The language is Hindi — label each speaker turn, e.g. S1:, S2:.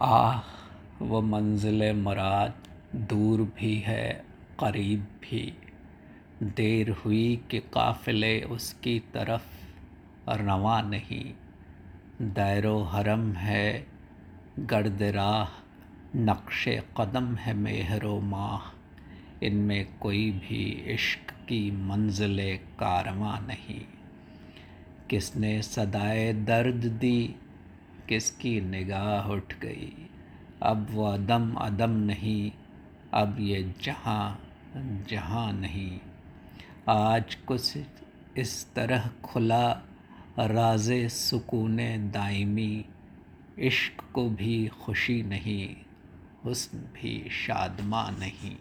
S1: आह वो मंजिल मुराद दूर भी है, करीब भी। देर हुई कि काफ़िले उसकी तरफ़ रवा नहीं। दैरो हरम है गर्द राह नक्श कदम है मेहरो माह। इनमें कोई भी इश्क की मंजिल कारवा नहीं। किसने सदाए दर्द दी किसकी निगाह उठ गई? अब वो अदम अदम नहीं, अब ये जहाँ जहाँ नहीं। आज कुछ इस तरह खुला राज सुकून दायमी, इश्क को भी खुशी नहीं, हुस्न भी शादमा नहीं।